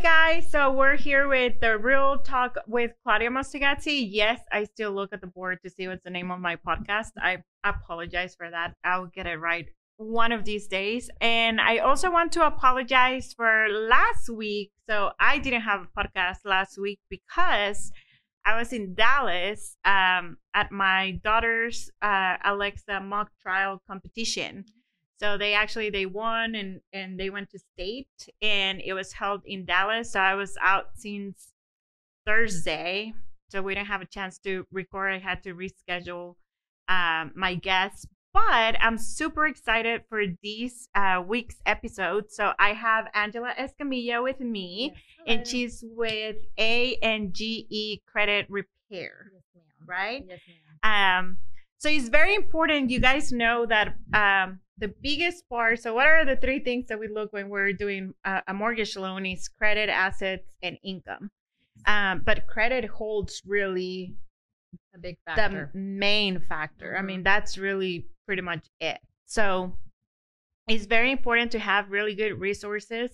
guys. So we're here with the Real Talk with Claudia Mostigazzi. Yes, I still look at the board to see what's the name of my podcast. I apologize for that. I'll get it right one of these days. And I also want to apologize for last week. So I didn't have a podcast last week because I was in Dallas um, at my daughter's uh, Alexa mock trial competition. So they actually they won and and they went to state and it was held in Dallas. So I was out since Thursday. So we didn't have a chance to record. I had to reschedule um, my guests, but I'm super excited for this uh, week's episode. So I have Angela Escamilla with me, yes, and she's with A and G E Credit Repair, yes, ma'am. right? Yes, ma'am. Um, so it's very important. You guys know that um, the biggest part. So what are the three things that we look when we're doing a, a mortgage loan? Is credit, assets, and income. Um, but credit holds really a big factor. the main factor. I mean, that's really pretty much it. So it's very important to have really good resources.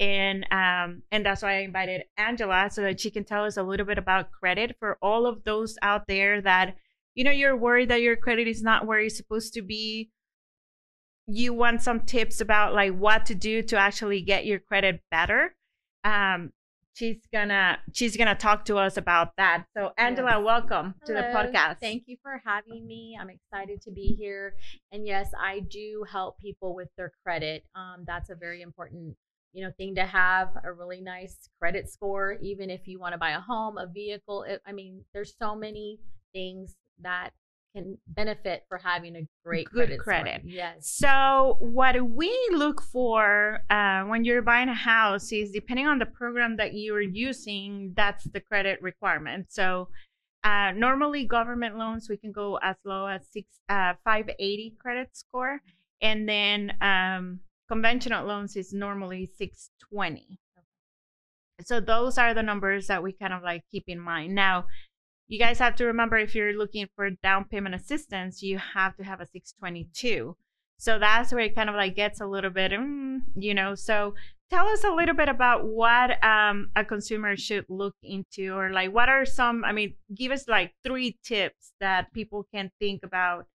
And um, and that's why I invited Angela so that she can tell us a little bit about credit for all of those out there that you know you're worried that your credit is not where it's supposed to be. You want some tips about like what to do to actually get your credit better. Um, she's gonna she's gonna talk to us about that. So Angela, Yes. welcome to the podcast. Thank you for having me. I'm excited to be here. And yes, I do help people with their credit. Um, that's a very important, you know, thing to have a really nice credit score, even if you want to buy a home, a vehicle. It, I mean, there's so many things that can benefit for having a great Good credit. score. credit. Yes. So, what we look for uh, when you're buying a house is depending on the program that you're using, that's the credit requirement. So, uh, normally government loans we can go as low as six uh, 580 credit score, and then um, conventional loans is normally 620. So those are the numbers that we kind of like keep in mind. Now, you guys have to remember if you're looking for down payment assistance, you have to have a 622. So that's where it kind of like gets a little bit, mm, you know. So tell us a little bit about what um, a consumer should look into, or like what are some, I mean, give us like three tips that people can think about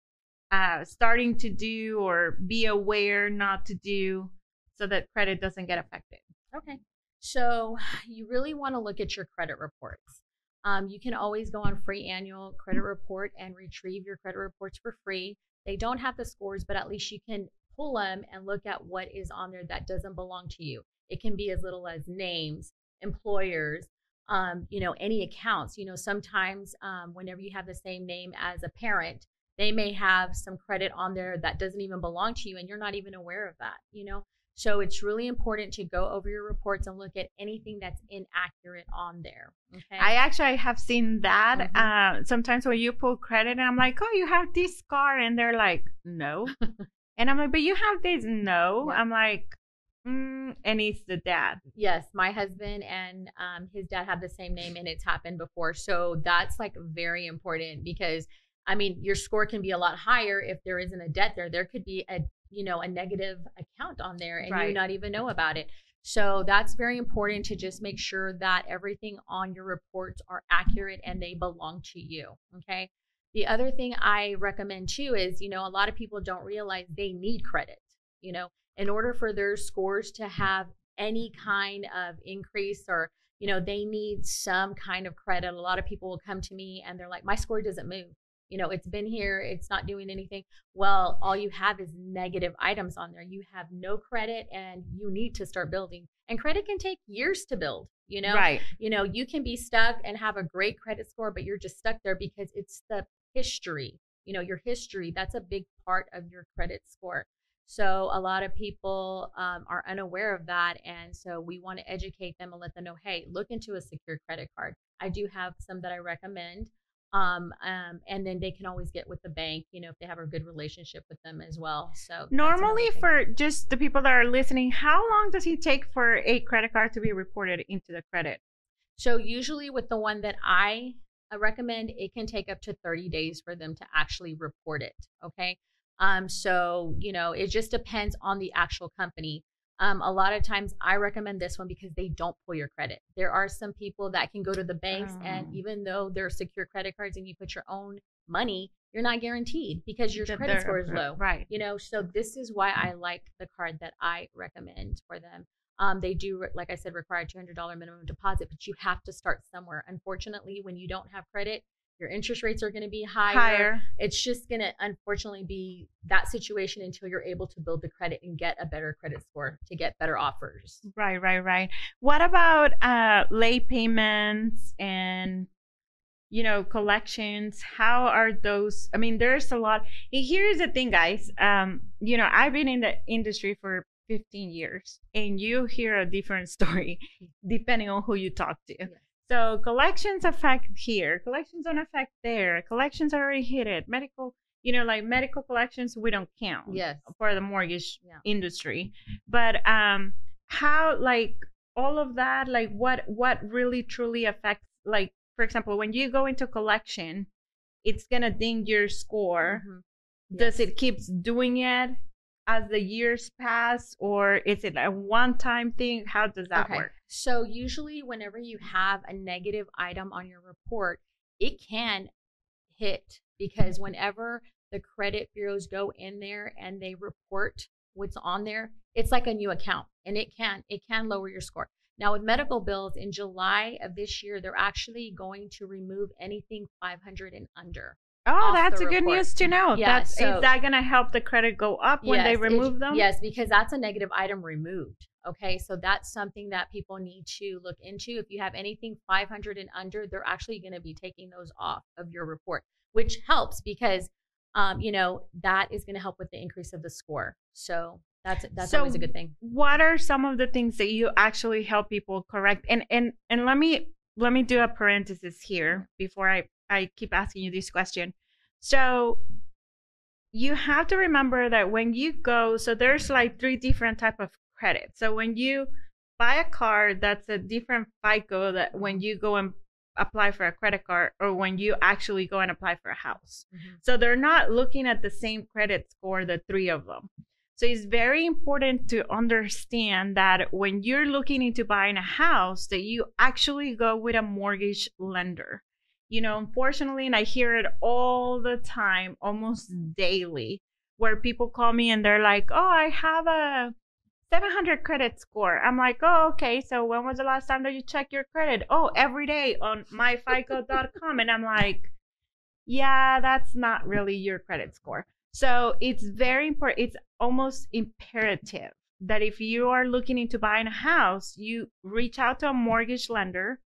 uh, starting to do or be aware not to do so that credit doesn't get affected. Okay. So you really want to look at your credit reports. Um, you can always go on free annual credit report and retrieve your credit reports for free. They don't have the scores, but at least you can pull them and look at what is on there that doesn't belong to you. It can be as little as names, employers, um, you know, any accounts. You know, sometimes um, whenever you have the same name as a parent, they may have some credit on there that doesn't even belong to you, and you're not even aware of that. You know, so it's really important to go over your reports and look at anything that's inaccurate on there. Okay. I actually have seen that. Mhm. Uh, sometimes when you pull credit, and I'm like, "Oh, you have this car," and they're like, "No," and I'm like, "But you have this." No, Yeah. I'm like, mm, and it's the dad. yes, my husband and um, his dad have the same name, and it's happened before. So that's like very important because I mean, your score can be a lot higher if there isn't a debt there. There could be a you know a negative account on there, and you not even know about it. So that's very important to just make sure that everything on your reports are accurate and they belong to you. Okay. The other thing I recommend too is, you know, a lot of people don't realize they need credit, you know, in order for their scores to have any kind of increase or, you know, they need some kind of credit. A lot of people will come to me and they're like, my score doesn't move. You know, it's been here, it's not doing anything. Well, all you have is negative items on there. You have no credit and you need to start building. And credit can take years to build, you know? right? you know you can be stuck and have a great credit score but you're just stuck there because it's the history you know your history that's a big part of your credit score so a lot of people um, are unaware of that and so we want to educate them and let them know hey look into a secure credit card i do have some that i recommend um, um, and then they can always get with the bank you know if they have a good relationship with them as well so Normally, for just the people that are listening, how long does it take for a credit card to be reported into the credit? So usually with the one that I recommend, it can take up to 30 days for them to actually report it. Okay. Um, so you know, it just depends on the actual company. Um, a lot of times I recommend this one because they don't pull your credit. There are some people that can go to the banks and Oh. even though they're secure credit cards and you put your own money, you're not guaranteed because your credit score is low. Right. You know, so this is why I like the card that I recommend for them. Um, they do, like I said, require a $200 minimum deposit, but you have to start somewhere. Unfortunately, when you don't have credit, your interest rates are going to be higher. Higher. It's just going to unfortunately be that situation until you're able to build the credit and get a better credit score to get better offers. Right, right, right. What about uh late payments and you know collections? How are those? I mean, there's a lot. Here's the thing, guys. Um, you know, I've been in the industry for 15 years, and you hear a different story depending on who you talk to. Yeah. So collections affect here, collections don't affect there. Collections already hit it. Medical, you know, like medical collections, we don't count Yes. for the mortgage Yeah. industry but um how like all of that like what what really truly affects like for example when you go into collection it's gonna ding your score Mhm. does it keeps doing it as the years pass or is it a one time thing how does that Okay. work So usually whenever you have a negative item on your report, it can hit because whenever the credit bureaus go in there and they report what's on there, it's like a new account and it can it can lower your score. Now with medical bills in July of this year, they're actually going to remove anything 500 and under. Oh that's a good news to know Yeah, that's so- is that gonna help the credit go up when they Yes, it- remove them Yes, because that's a negative item removed. Okay, so that's something that people need to look into. If you have anything 500 and under, they're actually going to be taking those off of your report, which helps because, um, you know, that is going to help with the increase of the score. So that's that's So always a good thing. what are some of the things that you actually help people correct and and and let me let me do a parenthesis here before i i keep asking you this question so you have to remember that when you go so there's like three different type of credit so when you buy a car, that's a different fico that when you go and apply for a credit card or when you actually go and apply for a house mm-hmm. so they're not looking at the same credit score, the three of them. So it's very important to understand that when you're looking into buying a house, that you actually go with a mortgage lender. You know, unfortunately, and I hear it all the time, almost daily, where people call me and they're like, "Oh, I have a 700 credit score." I'm like, "Oh, okay. So when was the last time that you checked your credit?" "Oh, every day on myfico.com." and I'm like, yeah, that's not really your credit score. So it's very important. It's almost imperative that if you are looking into buying a house, you reach out to a mortgage lender.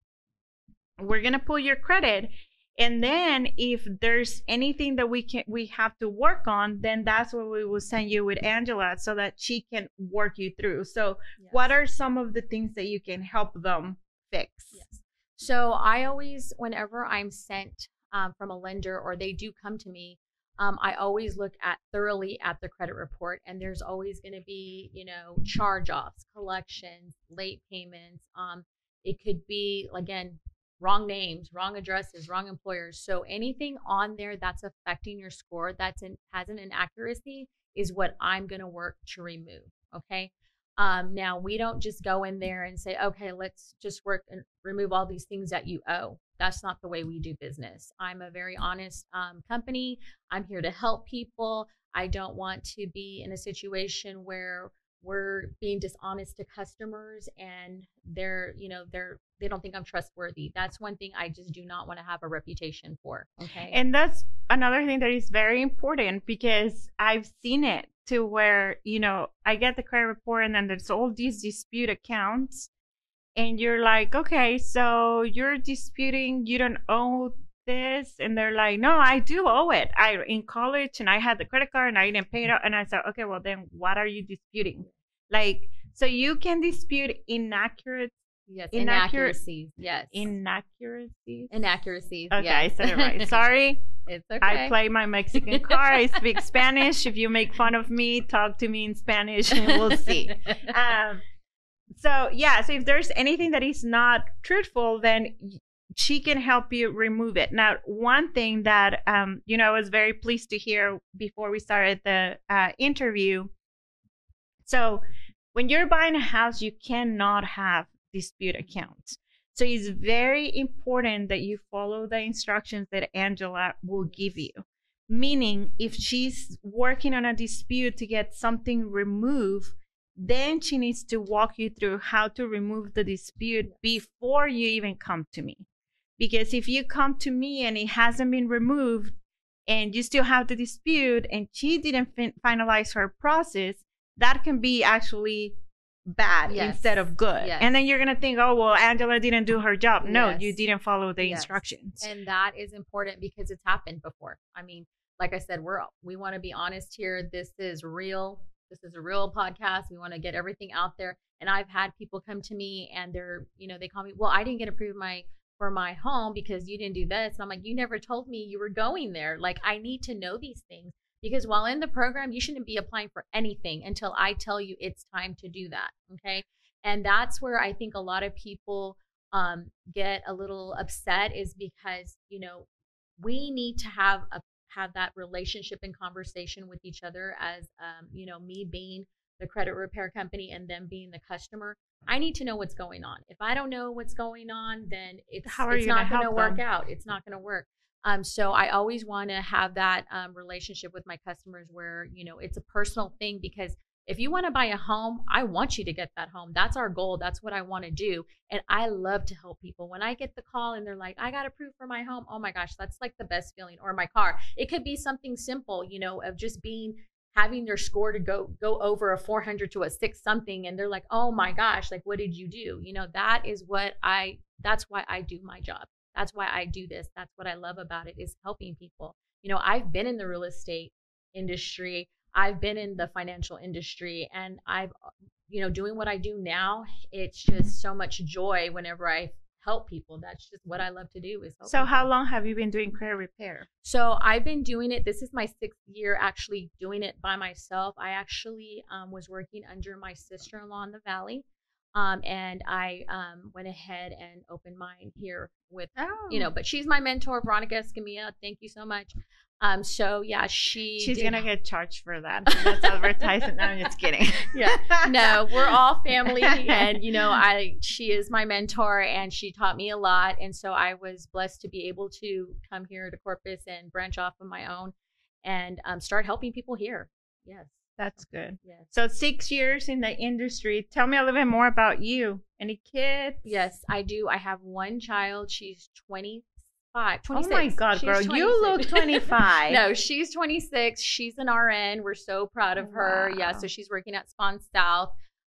We're going to pull your credit. And then if there's anything that we can we have to work on, then that's what we will send you with Angela so that she can work you through. So what are some of the things that you can help them fix? Yes. So I always, whenever I'm sent um, from a lender or they do come to me, um, I always look at thoroughly at the credit report, and there's always going to be, you know, charge-offs, collections, late payments. Um, it could be again wrong names, wrong addresses, wrong employers. So anything on there that's affecting your score that's in, has an inaccuracy is what I'm going to work to remove. Okay. Um, now we don't just go in there and say, okay, let's just work and remove all these things that you owe. That's not the way we do business. I'm a very honest um, company. I'm here to help people. I don't want to be in a situation where we're being dishonest to customers and they're, you know, they're they don't think I'm trustworthy. That's one thing I just do not want to have a reputation for. Okay. And that's another thing that is very important because I've seen it to where, you know, I get the credit report and then there's all these dispute accounts. And you're like, okay, so you're disputing, you don't owe this. And they're like, no, I do owe it. I in college and I had the credit card and I didn't pay it out. And I said, okay, well, then what are you disputing? Like, so you can dispute inaccurate yes, inaccuracies. Yes. inaccuracies. inaccuracies. Okay, I said it right. Sorry. it's okay. I play my Mexican card. I speak Spanish. If you make fun of me, talk to me in Spanish and we'll see. Um, so, yeah, so if there's anything that is not truthful, then she can help you remove it. Now, one thing that, um, you know, I was very pleased to hear before we started the uh, interview. So, when you're buying a house, you cannot have dispute accounts. So it's very important that you follow the instructions that Angela will give you. Meaning, if she's working on a dispute to get something removed, then she needs to walk you through how to remove the dispute before you even come to me. Because if you come to me and it hasn't been removed and you still have the dispute and she didn't fin- finalize her process, that can be actually bad Yes. instead of good. Yes. And then you're going to think, oh, well, Angela didn't do her job. No, Yes. you didn't follow the instructions. and that is important because it's happened before. I mean, like I said, we're we want to be honest here. This is real. This is a real podcast. We want to get everything out there. And I've had people come to me and they're, you know, they call me, well, I didn't get approved my for my home because you didn't do this. And I'm like, you never told me you were going there. Like, I need to know these things because while in the program, you shouldn't be applying for anything until I tell you it's time to do that. Okay. And that's where I think a lot of people um, get a little upset is because, you know, we need to have a have that relationship and conversation with each other as um, you know me being the credit repair company and them being the customer i need to know what's going on if i don't know what's going on then it's, How are it's you not going to work them? out it's not going to work um, so i always want to have that um, relationship with my customers where you know it's a personal thing because if you want to buy a home i want you to get that home that's our goal that's what i want to do and I love to help people. When I get the call and they're like, I got approved for my home, oh my gosh, that's like the best feeling. Or my car. It could be something simple, you know, of just being having their score to go go over a 400 to a six something and they're like oh my gosh like what did you do you know that is what i that's why i do my job that's why i do this that's what i love about it is helping people you know i've been in the real estate industry i've been in the financial industry and i've you know, doing what I do now, it's just so much joy whenever I help people. That's just what I love to do is help So, how long have you been doing credit repair? So I've been doing it. This is my sixth year actually doing it by myself. I actually um, was working under my sister-in-law in the valley. Um, and I um, went ahead and opened mine here with, Oh, you know, but she's my mentor, Veronica Escamilla. Thank you so much. Um, so yeah, she she's did- gonna get charged for that. That's advertising. No, I'm just kidding. Yeah. no, we're all family and you know, I she is my mentor and she taught me a lot and so I was blessed to be able to come here to Corpus and branch off on my own and um, start helping people here. Yes. That's good. Yes. So six years in the industry. Tell me a little bit more about you. Any kids? Yes, I do. I have one child. She's 25, Oh my God, She's girl, you look 25. no, she's 26. She's an RN. We're so proud of her. Yeah, so she's working at Spohn South.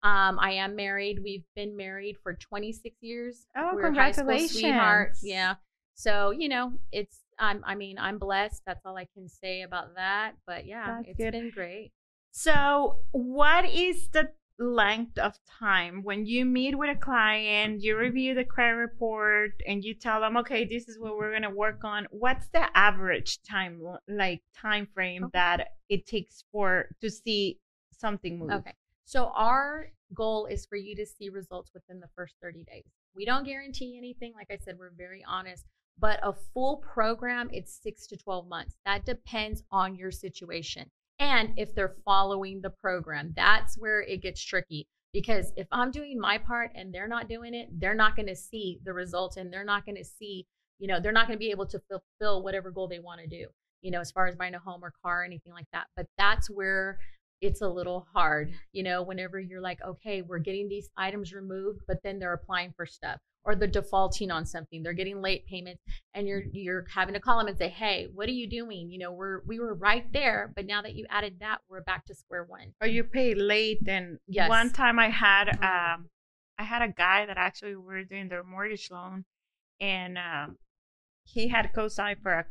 Um, I am married. We've been married for 26 years. Oh, We're high school congratulations. sweethearts. Yeah. So, you know, it's I'm I mean, I'm blessed. That's all I can say about that. But yeah, That's it's good. been great. So, what is the length of time when you meet with a client, you review the credit report, and you tell them, okay, this is what we're gonna work on? What's the average time, like time frame Okay. that it takes for to see something move? Okay. So our goal is for you to see results within the first 30 days. We don't guarantee anything. Like I said, we're very honest. But a full program, it's six to 12 months. That depends on your situation. And if they're following the program, that's where it gets tricky. Because if I'm doing my part and they're not doing it, they're not going to see the results and they're not going to see, you know, they're not going to be able to fulfill whatever goal they want to do, you know, as far as buying a home or car or anything like that. But that's where it's a little hard, you know, whenever you're like, okay, we're getting these items removed, but then they're applying for stuff or they're defaulting on something. They're getting late payments and you're you're having to call them and say, "Hey, what are you doing? You know, we're we were right there, but now that you added that, we're back to square one." or you pay late and Yes. one time i had Mhm. um i had a guy that actually we were doing their mortgage loan and um he had co-signed for a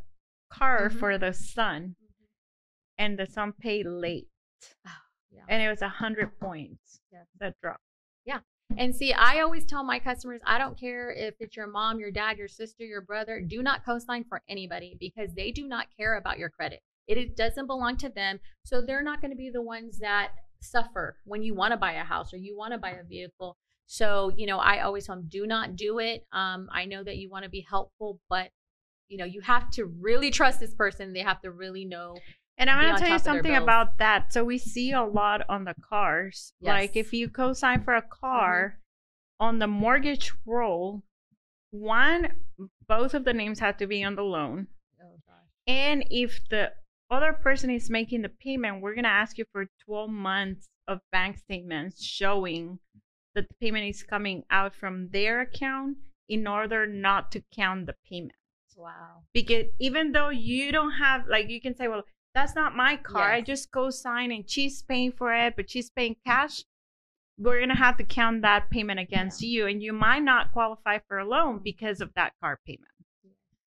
car Mhm. for the son and the son paid late Yeah. and it was a hundred points Yeah. that dropped Yeah. And see, I always tell my customers, I don't care if it's your mom, your dad, your sister, your brother, do not co-sign for anybody because they do not care about your credit. It, it doesn't belong to them. So they're not going to be the ones that suffer when you want to buy a house or you want to buy a vehicle. So, you know, I always tell them, do not do it. Um, I know that you want to be helpful, but you know, you have to really trust this person. They have to really know And I'm gonna tell you top of their something about that. So we see a lot on the cars. Like if you co-sign for a car mm-hmm. on the mortgage roll, one, both of the names have to be on the loan. Oh gosh. And if the other person is making the payment, we're gonna ask you for 12 months of bank statements showing that the payment is coming out from their account in order not to count the payment. Wow. Because even though you don't have like you can say, well, that's not my car. I just go sign and she's paying for it, but she's paying cash. We're gonna have to count that payment against you, and you might not qualify for a loan because of that car payment.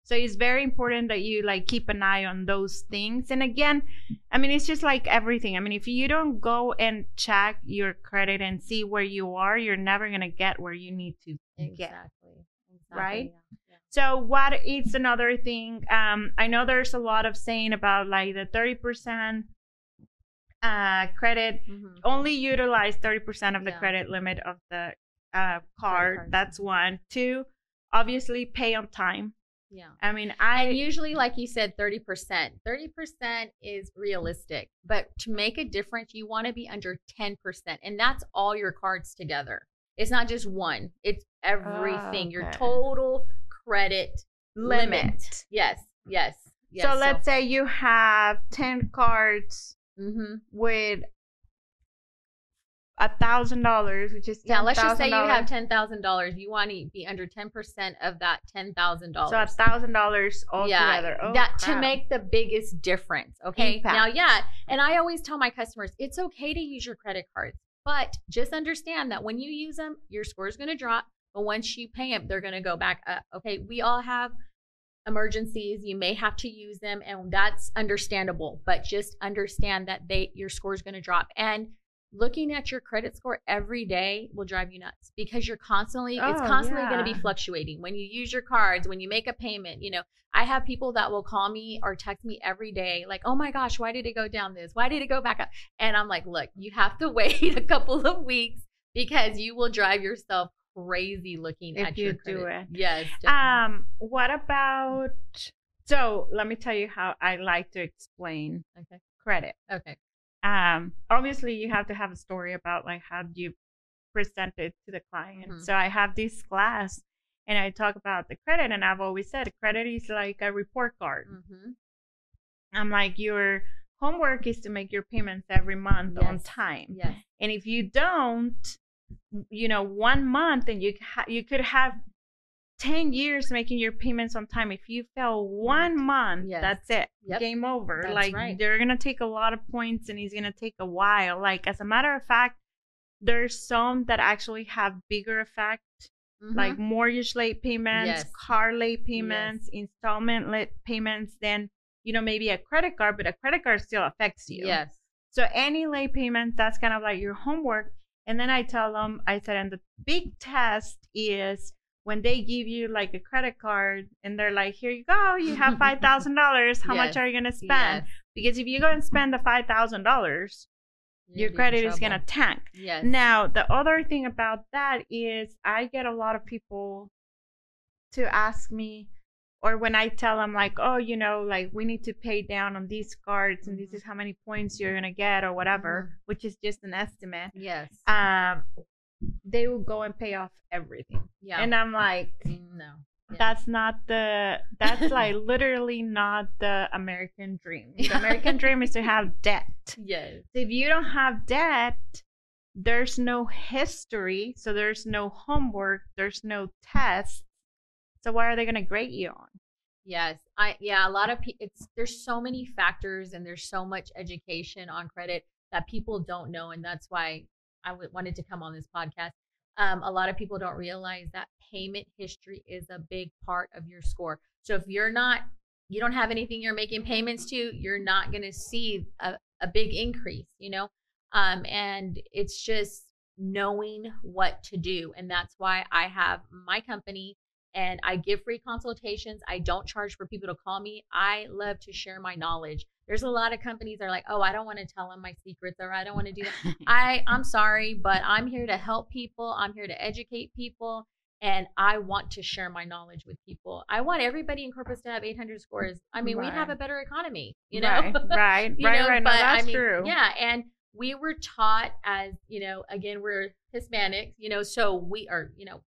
So it's very important that you like keep an eye on those things. And again, I mean, it's just like everything. I mean, if you don't go and check your credit and see where you are, you're never gonna get where you need to get. Exactly. exactly. Right? Yeah. So what is another thing? Um, I know there's a lot of saying about like the 30% uh, credit. Mhm. Only utilize 30% of the Yeah. credit limit of the uh, card. That's one. Two, obviously pay on time. Yeah. I mean, I And usually, like you said, 30%. 30% is realistic. But to make a difference, you want to be under 10%. And that's all your cards together. It's not just one, it's everything. Your Okay. total credit limit. limit. Yes. Yes. yes. so let's say you have 10 cards hmm with a thousand dollars, which is Yeah, let's just say you have $10,000. You want to be under 10% of that $10,000. so a thousand dollars altogether. Oh, that to make the biggest difference. Okay. Impact. Now, yeah, and I always tell my customers it's okay to use your credit cards, but just understand that when you use them, your score is going to drop. But once you pay them, they're going to go back up. Okay. We all have emergencies. You may have to use them, and that's understandable. But just understand that they your score is going to drop and. Looking at your credit score every day will drive you nuts because you're constantly, it's Oh, constantly going to be fluctuating. When you use your cards, when you make a payment, you know, I have people that will call me or text me every day, like, oh my gosh, why did it go down this? Why did it go back up? And I'm like, look, you have to wait a couple of weeks because you will drive yourself crazy looking If at you your do credit. it. Yes. definitely. Um, what about? So let me tell you how I like to explain okay. credit. Okay. Um, obviously you have to have a story about like how you present it to the client. Mhm. So I have this class and I talk about the credit, and I've always said credit is like a report card. hmm I'm like your homework is to make your payments every month on time. Yes. And if you don't, you know, one month and you ha- you could have 10 years making your payments on time. If you fail one month, Yes. that's it. Yep. Game over. That's like right. they're going to take a lot of points and it's going to take a while. Like as a matter of fact, there's some that actually have bigger effect Mhm. like mortgage late payments, Yes. car late payments, installment late payments, then you know maybe a credit card, but a credit card still affects you. yes. So any late payments, that's kind of like your homework. And then I tell them, I said, and the big test is when they give you like a credit card and they're like, here you go, you have five thousand dollars. How much are you gonna spend? Yes. Because if you go and spend the five thousand dollars, your gonna be in credit is gonna tank. Yes. Now, the other thing about that is I get a lot of people to ask me, or when I tell them, like, oh, you know, like we need to pay down on these cards and Mm-hmm. this is how many points you're going to get or whatever, which is just an estimate, Yes. um, they will go and pay off everything. yeah. And I'm like, no. Yeah. that's not the, that's like literally not the American dream. The American dream is to have debt. Yes. If you don't have debt, there's no history, so there's no homework, there's no tests. So what are they going to grade you on? Yes, I yeah, a lot of people. It's there's so many factors and there's so much education on credit that people don't know, and that's why I w- wanted to come on this podcast. Um, a lot of people don't realize that payment history is a big part of your score. So if you're not, you don't have anything you're making payments to, you're not going to see a, a big increase. You know, um, and it's just knowing what to do, and that's why I have my company and I give free consultations. I don't charge for people to call me. I love to share my knowledge. There's a lot of companies that are like, "Oh, I don't want to tell them my secrets or I don't want to do that." I I'm sorry, but I'm here to help people. I'm here to educate people and I want to share my knowledge with people. I want everybody in Corpus to have 800 scores. I mean, we'd have a better economy, you know? right, right, You right, know, right. No, but that's I mean, true. Yeah, and we were taught as, you know, again, we're Hispanic, you know, so we are, you know,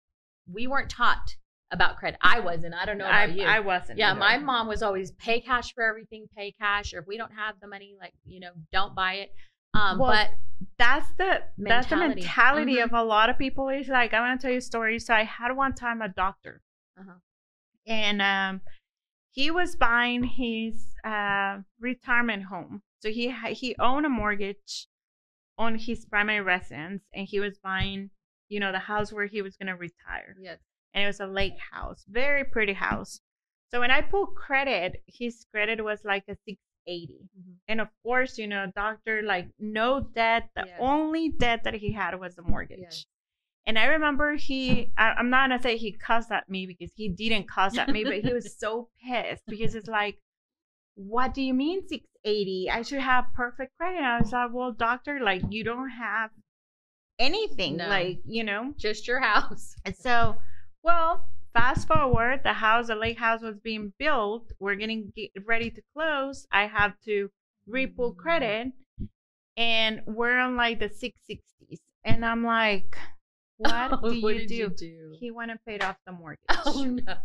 we weren't taught about credit. I wasn't. I don't know I, about you. I wasn't. yeah, either. my mom was always pay cash for everything, pay cash, or if we don't have the money, like, you know, don't buy it. Um, Well, but that's the that's the Mentality. mentality Mhm. of a lot of people. Is like I want to tell you a story. So I had one time a doctor, Uh-huh. and um, he was buying his uh, retirement home. So he he owned a mortgage on his primary residence, and he was buying, you know, the house where he was gonna retire. yes. And it was a lake house, very pretty house. So when I pulled credit, his credit was like a 680. Mhm. And of course, you know, doctor like no debt. The Yes. only debt that he had was the mortgage. Yes. And I remember he, I, I'm not gonna say he cussed at me because he didn't cuss at me, but he was so pissed because it's like, what do you mean 680? I should have perfect credit. And I was like, well, doctor, like you don't have anything, No. like you know. Just your house. And so, well, fast forward, the house, the lake house was being built. We're getting get ready to close. I have to repull credit, and we're on like the 660s. And I'm like, what do you did do? you do? He went and paid off the mortgage. Oh no.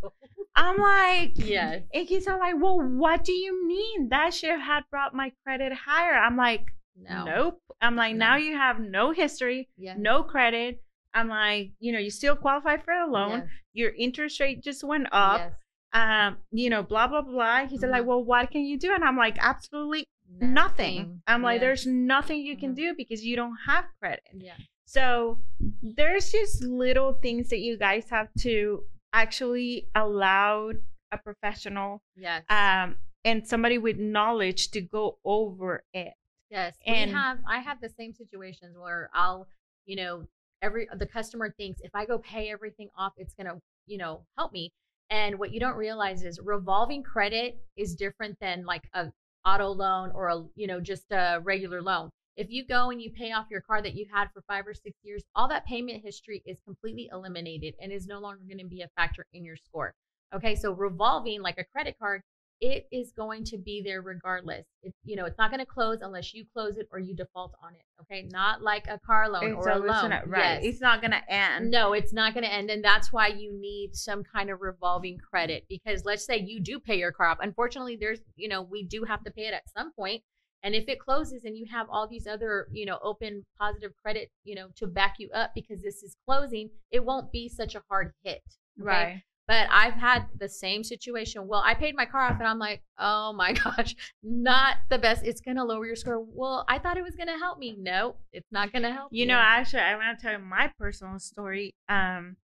I'm like, Yes. And he's all like, well, what do you mean? That should have brought my credit higher. I'm like, No. nope. I'm like, No. now you have no history, Yeah. no credit. I'm like, you know, you still qualify for a loan. Yes. Your interest rate just went up. Yes. Um, you know, blah blah blah. He said like, well, what can you do? And I'm like, absolutely nothing. I'm like, there's nothing you can Mhm. do because you don't have credit. Yeah. So there's just little things that you guys have to actually allow a professional Yes. um and somebody with knowledge to go over it. Yes, And- we have. I have the same situations where I'll, you know, every the customer thinks if I go pay everything off, it's gonna, you know, help me. And what you don't realize is revolving credit is different than like a auto loan or a, you know, just a regular loan. If you go and you pay off your car that you had for five or six years, all that payment history is completely eliminated and is no longer going to be a factor in your score. Okay, so revolving like a credit card it is going to be there regardless. It, you know, it's not going to close unless you close it or you default on it. Okay, not like a car loan It's or a loan. gonna- right. Yes. It's not gonna end. No, it's not going to end, and that's why you need some kind of revolving credit. Because let's say you do pay your car off. Unfortunately, there's you know we do have to pay it at some point, and if it closes and you have all these other you know open positive credit you know to back you up because this is closing, it won't be such a hard hit. okay? Right. But I've had the same situation. Well, I paid my car off and I'm like, oh my gosh, not the best. It's going to lower your score. Well, I thought it was going to help me. No, it's not going to help You know, actually, I want to tell you my personal story. Um,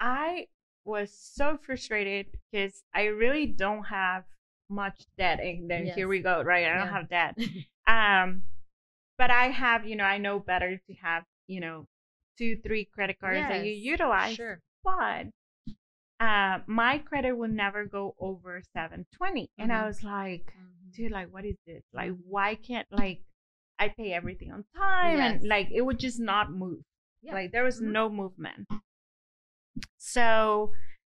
I was so frustrated because I really don't have much debt. And then Yes. here we go, right? I don't Yeah. have debt. um, but I have, you know, I know better to have, you know, two, three credit cards that you utilize. Sure. But uh, my credit will never go over 720. And I Mhm. was like, Mhm. dude, like, what is this? Like, why can't like I pay everything on time and like it would just not move. Yeah. Like there was Mhm. no movement. So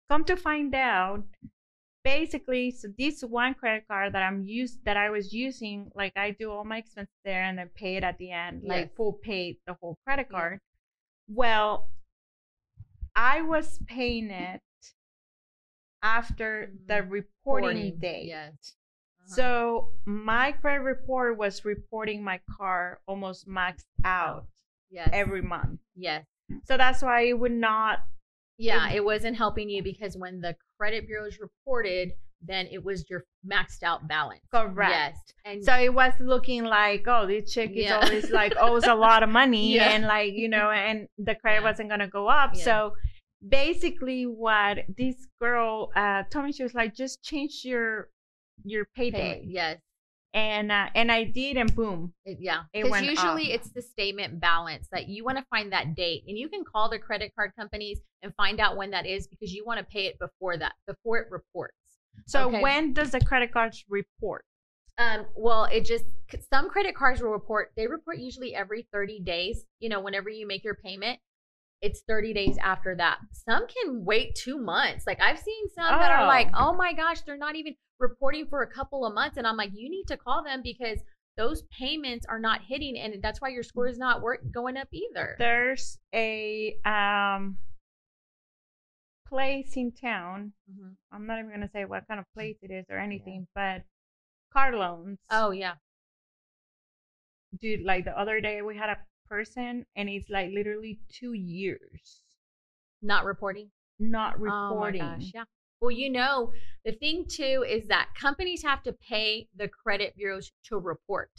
come to find out, basically, so this one credit card that I'm used that I was using, like I do all my expenses there and then pay it at the end, like full pay the whole credit Yeah. card. Well, I was paying it after the Mhm. reporting date. Yes. Uh-huh. So my credit report was reporting my car almost maxed out yes. every month. yes. So that's why it would not. Yeah, it wasn't helping you because when the credit bureaus reported, then it was your maxed out balance. Correct. Yes. And So it was looking like, oh, this chick is Yeah. always like owes a lot of money, Yeah. and like you know, and the credit Yeah. wasn't gonna go up. So basically, what this girl uh, told me, she was like, just change your your payday, payment, yes. and uh, and I did, and boom, It, yeah, because went usually up. it's the statement balance that you want to find that date, and you can call the credit card companies and find out when that is because you want to pay it before that, before it reports. So Okay. when does the credit cards report? Um, well, it just some credit cards will report. They report usually every thirty days. You know, whenever you make your payment. It's 30 days after that. Some can wait two months. Like I've seen some that are like, Oh. oh my gosh, they're not even reporting for a couple of months. And I'm like, you need to call them because those payments are not hitting. And that's why your score is not work- going up either. There's a um place in town. Mhm. I'm not even gonna say what kind of place it is or anything, but car loans. Oh, yeah. dude, like the other day we had a person and it's like literally two years Not reporting. not Oh reporting. gosh, yeah. Well, you know, the thing too is that companies have to pay the credit bureaus to report.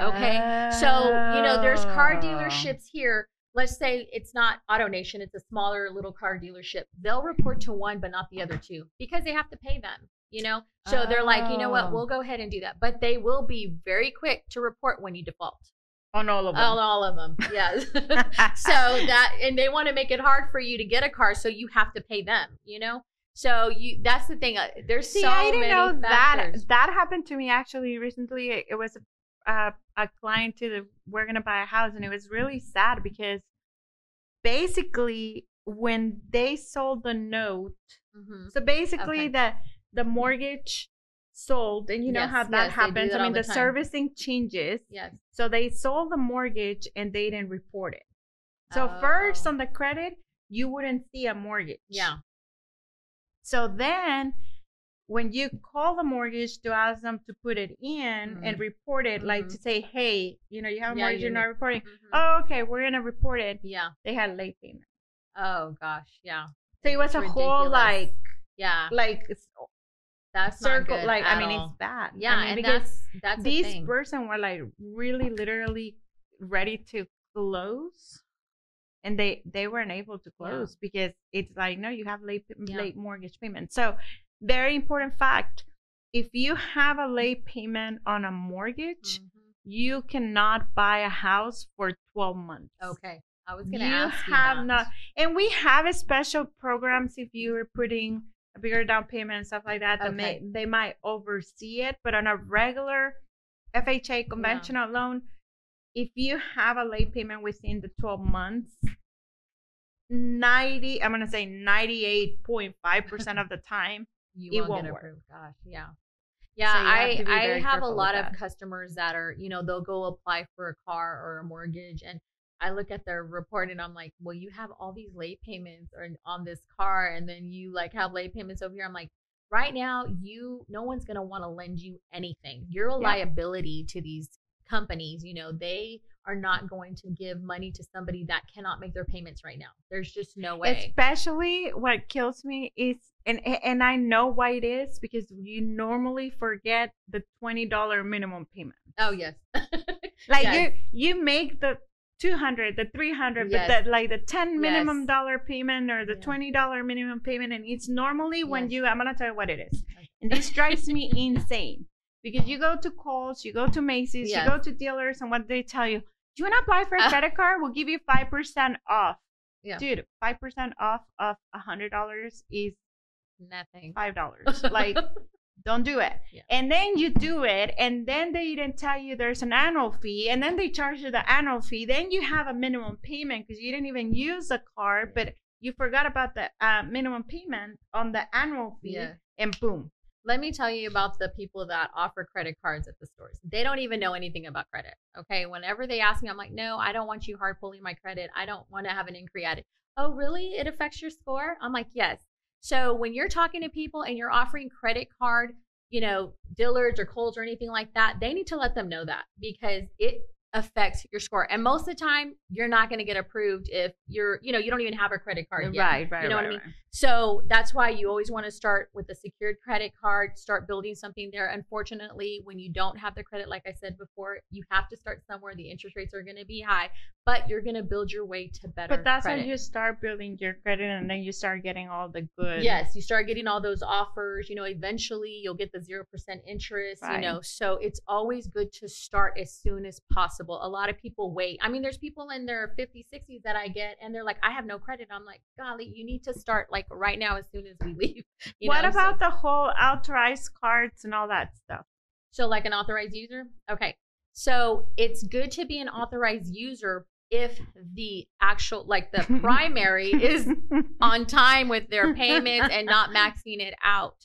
Okay. So, you know, there's car Oh. dealerships here. Let's say it's not AutoNation, it's a smaller little car dealership. They'll report to one, but not the other two because they have to pay them, you know? So they're like, you know what, Oh. we'll go ahead and do that. But they will be very quick to report when you default. On all of them. On all of them. Yes. so that, and they want to make it hard for you to get a car. So you have to pay them, you know? So you, that's the thing. uh, There's See, so I didn't many know that. factors. That happened to me actually recently. It, it was a, uh, a client to the we're gonna buy a house, and it was really sad because basically when they sold the note, Mhm. so basically Okay. the the mortgage sold, and you know Yes, how that yes, happens. that I mean, the the, servicing changes. Yes. So they sold the mortgage and they didn't report it. So first Oh. on the credit, you wouldn't see a mortgage. Yeah. So then when you call the mortgage to ask them to put it in Mhm. and report it, like Mhm. to say, hey, you know, you have a Yeah, mortgage, you you're not reporting. Mhm. Oh, okay, we're gonna report it. Yeah. They had late payment. Oh gosh. Yeah. So it was a whole like Yeah. like it's That's circle not good like I mean all. it's bad. Yeah, I mean, and because that's that's these person were like really literally ready to close and they they weren't able to Yeah. close because it's like no you have late Yeah. late mortgage payment so very important fact if you have a late payment on a mortgage Mhm. you cannot buy a house for 12 months Okay. I was gonna you ask you have that. not and we have a special programs if you are putting a bigger down payment and stuff like that that may they might oversee it but on a regular fha conventional loan if you have a late payment within the 12 months 90 i'm going to say 98.5% of the time you it won't, won't get work. approved. Gosh, yeah. Yeah, So you have I I have a lot of that. customers that are, you know, they'll go apply for a car or a mortgage and I look at their report and I'm like, well, you have all these late payments or on this car and then you like have late payments over here. I'm like, right now, you no one's gonna want to lend you anything. You're a Yeah. liability to these companies. You know, they are not going to give money to somebody that cannot make their payments right now. There's just no way. especially what kills me is and and i know why it is because you normally forget the $20 minimum payment oh yes. like Yes. you you make the 200 the 300 Yes. but the like the 10 minimum Yes. dollar payment or the Yeah. 20 dollar minimum payment and it's normally when Yes. you i'm gonna tell you what it is and this drives me insane because you go to Kohl's, you go to Macy's, you go to Dillard's, and what they tell you, do you want to apply for a Uh. credit card? We'll give you five percent off. Yeah. Dude, five percent off of a hundred dollars is Nothing. five dollars. like, don't do it. Yeah. And then you do it, and then they didn't tell you there's an annual fee, and then they charge you the annual fee. Then you have a minimum payment because you didn't even use the card, but you forgot about the uh, minimum payment on the annual fee, Yeah. and boom. Let me tell you about the people that offer credit cards at the stores. They don't even know anything about credit. Okay. Whenever they ask me, I'm like, no, I don't want you hard pulling my credit. I don't want to have an increase. Oh, really? It affects your score? I'm like, yes. So when you're talking to people and you're offering credit card, you know, Dillard's or Kohl's or anything like that, they need to let them know that because it affects your score. And most of the time, you're not going to get approved if you're, you know, you don't even have a credit card yet. Right, right, You know what I mean? right. So that's why you always want to start with a secured credit card, start building something there. Unfortunately, when you don't have the credit, like I said before, you have to start somewhere. The interest rates are going to be high, but you're going to build your way to better But that's credit. when you start building your credit, and then you start getting all the good. Yes, you start getting all those offers. You know, eventually you'll get the 0% interest, you know. So it's always good to start as soon as possible. A lot of people wait. I mean, there's people in their 50s, 60s that I get, and they're like, I have no credit. I'm like, golly, you need to start like right now as soon as we leave. You what know? So- about the whole authorized cards and all that stuff? So, like an authorized user? Okay. So, it's good to be an authorized user, if the actual like the primary is on time with their payments and not maxing it out.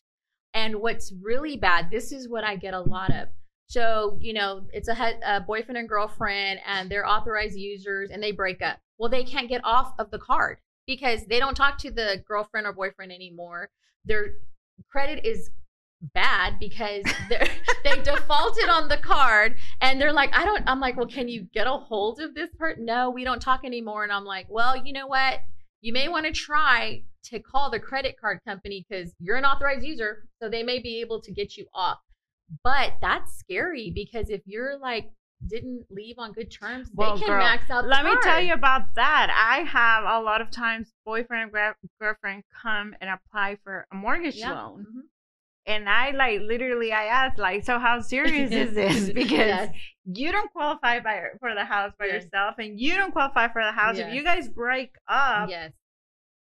And what's really bad, this is what I get a lot of. So, you know, it's a, a boyfriend and girlfriend and they're authorized users and they break up. Well, they can't get off of the card because they don't talk to the girlfriend or boyfriend anymore. Their credit is bad because they're, they defaulted on the card and they're like, I don't, I'm like, well, can you get a hold of this person? No, we don't talk anymore. And I'm like, well, you know what? You may want to try to call the credit card company because you're an authorized user. So they may be able to get you off. But that's scary because if you're like, didn't leave on good terms, Well, they can girl, max out. Let me tell you about that. I have a lot of times boyfriend and girlfriend come and apply for a mortgage Yeah. loan. Mhm. And I like literally I asked like, so how serious is this? Because Yes. you don't qualify by, for the house by Yes. yourself, and you don't qualify for the house. If you guys break up, yes.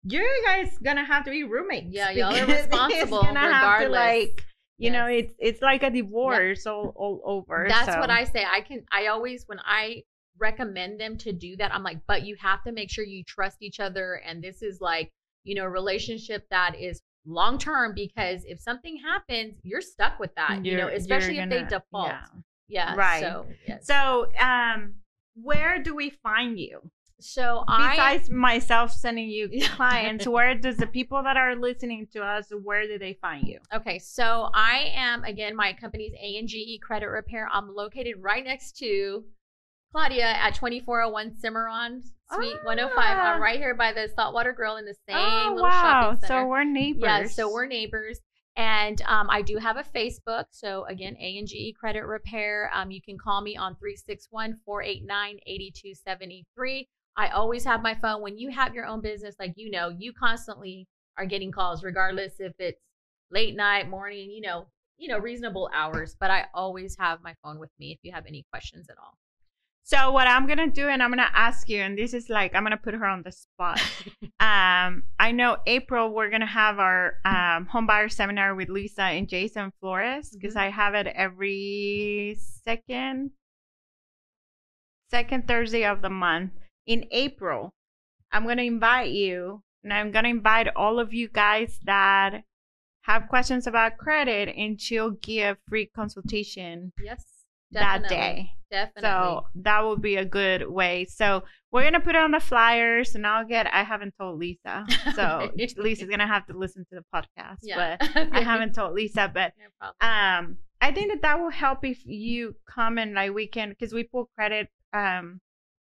you guys gonna have to be roommates. Yeah, y'all are responsible gonna have to regardless. like, you know, it's it's like a divorce all all over. That's so. what I say. I can I always when I recommend them to do that, I'm like, but you have to make sure you trust each other and this is like, you know, a relationship that is long term because if something happens, you're stuck with that. you know, You're- especially you're if they default. yeah. Yeah. Right. So yes. So, um, where do we find you? So I Besides myself sending you clients, where does the people that are listening to us, where do they find you? Okay, so I am again. My company's A and G Credit Repair. I'm located right next to Claudia at 2401 Cimarron Suite 105. Ah. I'm right here by the Saltwater Grill in the same oh, little wow. shopping center. So we're neighbors. Yeah, so we're neighbors. And um, I do have a Facebook. So again, A and G Credit Repair. Um, you can call me on 361-489-8273. I always have my phone. When you have your own business, like you know, you constantly are getting calls, regardless if it's late night, morning, you know, you know, reasonable hours. But I always have my phone with me if you have any questions at all. So what I'm gonna do, and I'm gonna ask you, and this is like I'm gonna put her on the spot. um, I know April we're gonna have our um, home buyer seminar with Lisa and Jason Flores because Mhm. I have it every second second Thursday of the month in April. I'm gonna invite you, and I'm gonna invite all of you guys that have questions about credit, and she'll give free consultation Yes, that day. Definitely. So that would be a good way. So we're gonna put it on the flyers, and I'll get. I haven't told Lisa, so. Lisa's gonna have to listen to the podcast. yeah, But I haven't told Lisa. But No um, I think that that will help if you come and like we can because we pull credit um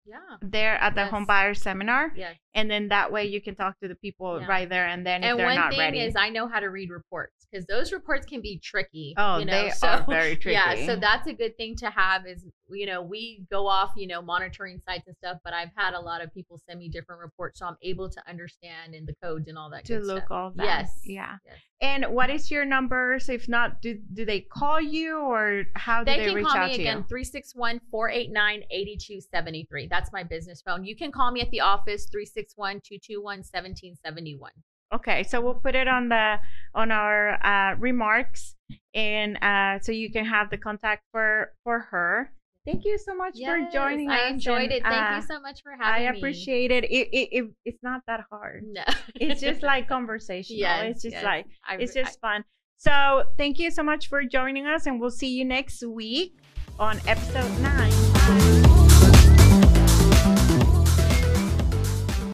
yeah. there at the home buyer seminar, Yeah. and then that way you can talk to the people Yeah. right there and then if and they're one thing ready. is I know how to read reports because those reports can be tricky. oh, you know? they so, are very tricky. Yeah, so that's a good thing to have is you know, we go off, you know, monitoring sites and stuff, but I've had a lot of people send me different reports so I'm able to understand and the codes and all that to look stuff. all that. Yes. Yeah. Yes. And what is your number? So if not, do do they call you or how do They they, can reach call out me to again, you? 361 489 8273. That's my business phone. You can call me at the office, 361 221 1771. Okay, so we'll put it on the on our uh, remarks, and uh, so you can have the contact for for her. Thank you so much for joining us. I enjoyed and, it. Thank uh, you so much for having me. I appreciate it. It, it, it. It's not that hard. No. It's just like conversational. Yes, it's just yes. like I, it's I- just fun. So thank you so much for joining us, and we'll see you next week on episode nine. Bye.